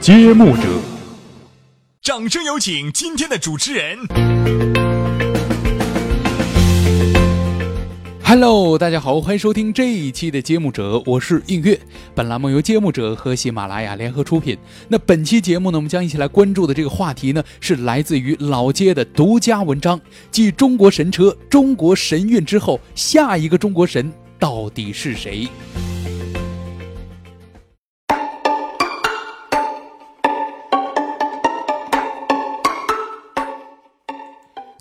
揭幕者。掌声有请今天的主持人。Hello，大家好，欢迎收听这一期的揭幕者，我是映月。本栏目由揭幕者和喜马拉雅联合出品。那本期节目呢，我们将一起来关注的这个话题呢，是来自于老街的独家文章，继中国神车、中国神韵之后，下一个中国神到底是谁？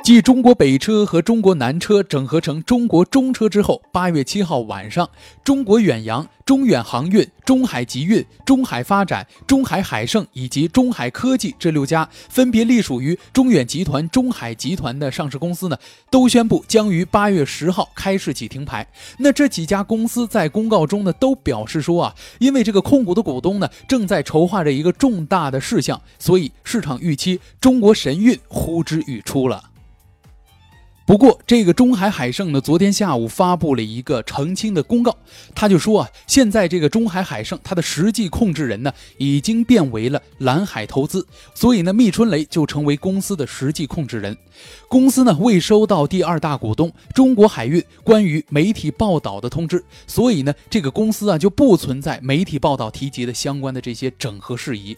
继中国北车和中国南车整合成中国中车之后，八月七号晚上，中国远洋、中远航运、中海集运、中海发展、中海海盛以及中海科技这六家分别隶属于中远集团、中海集团的上市公司呢，都宣布将于八月十号开市起停牌。那这几家公司在公告中呢，都表示说啊，因为这个控股的股东呢正在筹划着一个重大的事项，所以市场预期中国神韵呼之欲出了。不过，这个中海海盛呢，昨天下午发布了一个澄清的公告，他就说啊，现在这个中海海盛它的实际控制人呢，已经变为了蓝海投资，所以呢，密春雷就成为公司的实际控制人。公司呢未收到第二大股东中国海运关于媒体报道的通知，所以呢，这个公司啊就不存在媒体报道提及的相关的这些整合事宜。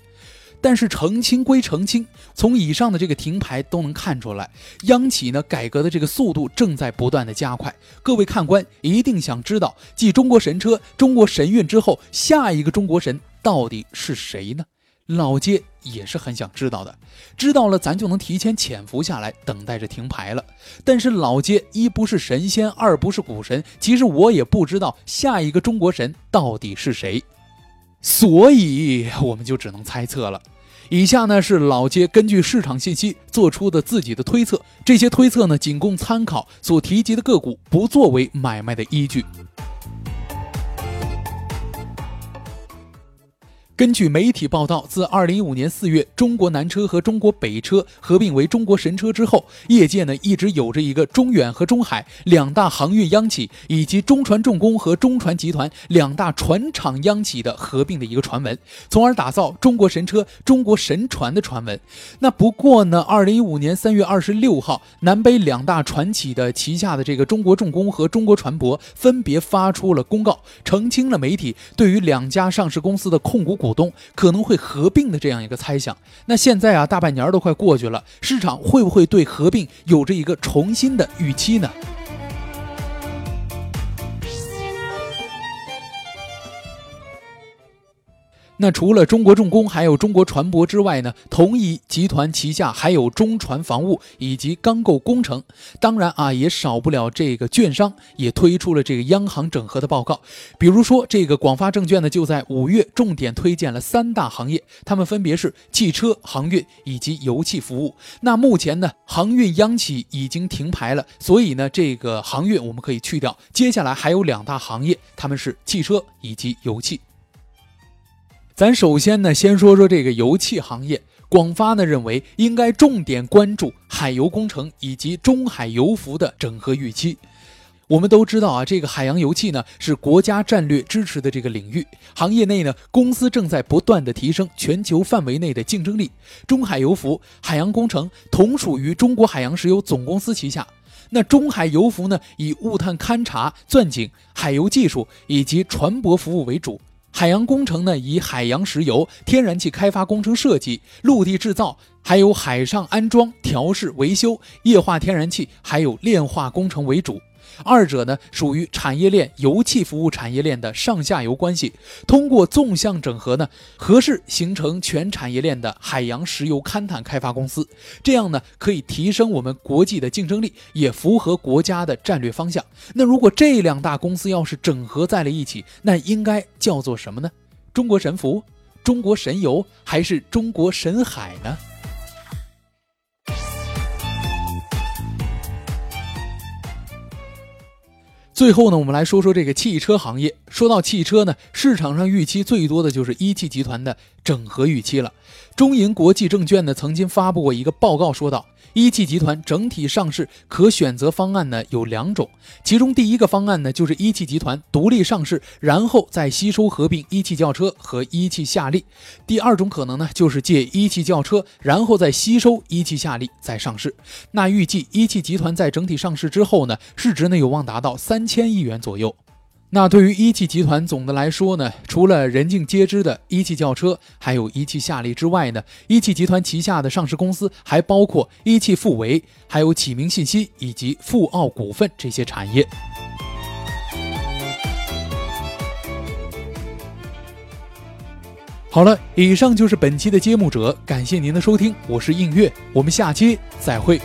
但是澄清归澄清，从以上的这个停牌都能看出来，央企呢改革的这个速度正在不断的加快。各位看官一定想知道，继中国神车、中国神韵之后，下一个中国神到底是谁呢？老街也是很想知道的，知道了咱就能提前潜伏下来，等待着停牌了。但是老街一不是神仙，二不是股神，其实我也不知道下一个中国神到底是谁。所以我们就只能猜测了。以下呢是老街根据市场信息做出的自己的推测，这些推测呢仅供参考，所提及的个股不作为买卖的依据。根据媒体报道，自2015年4月，中国南车和中国北车合并为中国神车之后，业界呢一直有着一个中远和中海两大航运央企，以及中船重工和中船集团两大船厂央企的合并的一个传闻，从而打造中国神车、中国神船的传闻。那不过呢，2015年3月26号，南北两大船企的旗下的这个中国重工和中国船舶分别发出了公告，澄清了媒体对于两家上市公司的控股股。股东可能会合并的这样一个猜想，那现在啊，大半年都快过去了，市场会不会对合并有着一个重新的预期呢？那除了中国重工还有中国船舶之外呢，同一集团旗下还有中船防务以及钢构工程，当然啊也少不了这个券商也推出了这个央行整合的报告。比如说这个广发证券呢，就在五月重点推荐了三大行业，它们分别是汽车、航运以及油气服务。那目前呢，航运央企已经停牌了，所以呢，这个航运我们可以去掉。接下来还有两大行业，他们是汽车以及油气。咱首先呢，先说说这个油气行业。广发呢认为，应该重点关注海油工程以及中海油服的整合预期。我们都知道啊，这个海洋油气呢是国家战略支持的这个领域，行业内呢公司正在不断的提升全球范围内的竞争力。中海油服、海洋工程同属于中国海洋石油总公司旗下。那中海油服呢，以物探勘察、钻井、海油技术以及船舶服务为主。海洋工程呢，以海洋石油、天然气开发工程设计、陆地制造，还有海上安装、调试、维修、液化天然气，还有炼化工程为主。二者呢属于产业链油气服务产业链的上下游关系，通过纵向整合呢，合适形成全产业链的海洋石油勘探开发公司。这样呢可以提升我们国际的竞争力，也符合国家的战略方向。那如果这两大公司要是整合在了一起，那应该叫做什么呢？中国神服、中国神油还是中国神海呢？最后呢，我们来说说这个汽车行业。说到汽车呢，市场上预期最多的就是一汽集团的整合预期了。中银国际证券呢曾经发布过一个报告，说道，一汽集团整体上市可选择方案呢有两种，其中第一个方案呢就是一汽集团独立上市，然后再吸收合并一汽轿车和一汽夏利；第二种可能呢就是借一汽轿车，然后再吸收一汽夏利再上市。那预计一汽集团在整体上市之后呢，市值呢有望达到三千亿元左右。那对于一汽集团总的来说呢，除了人尽皆知的一汽轿车，还有一汽夏利之外呢，一汽集团旗下的上市公司还包括一汽富维、还有启明信息以及富奥股份这些产业。好了，以上就是本期的揭幕者，感谢您的收听，我是映月，我们下期再会。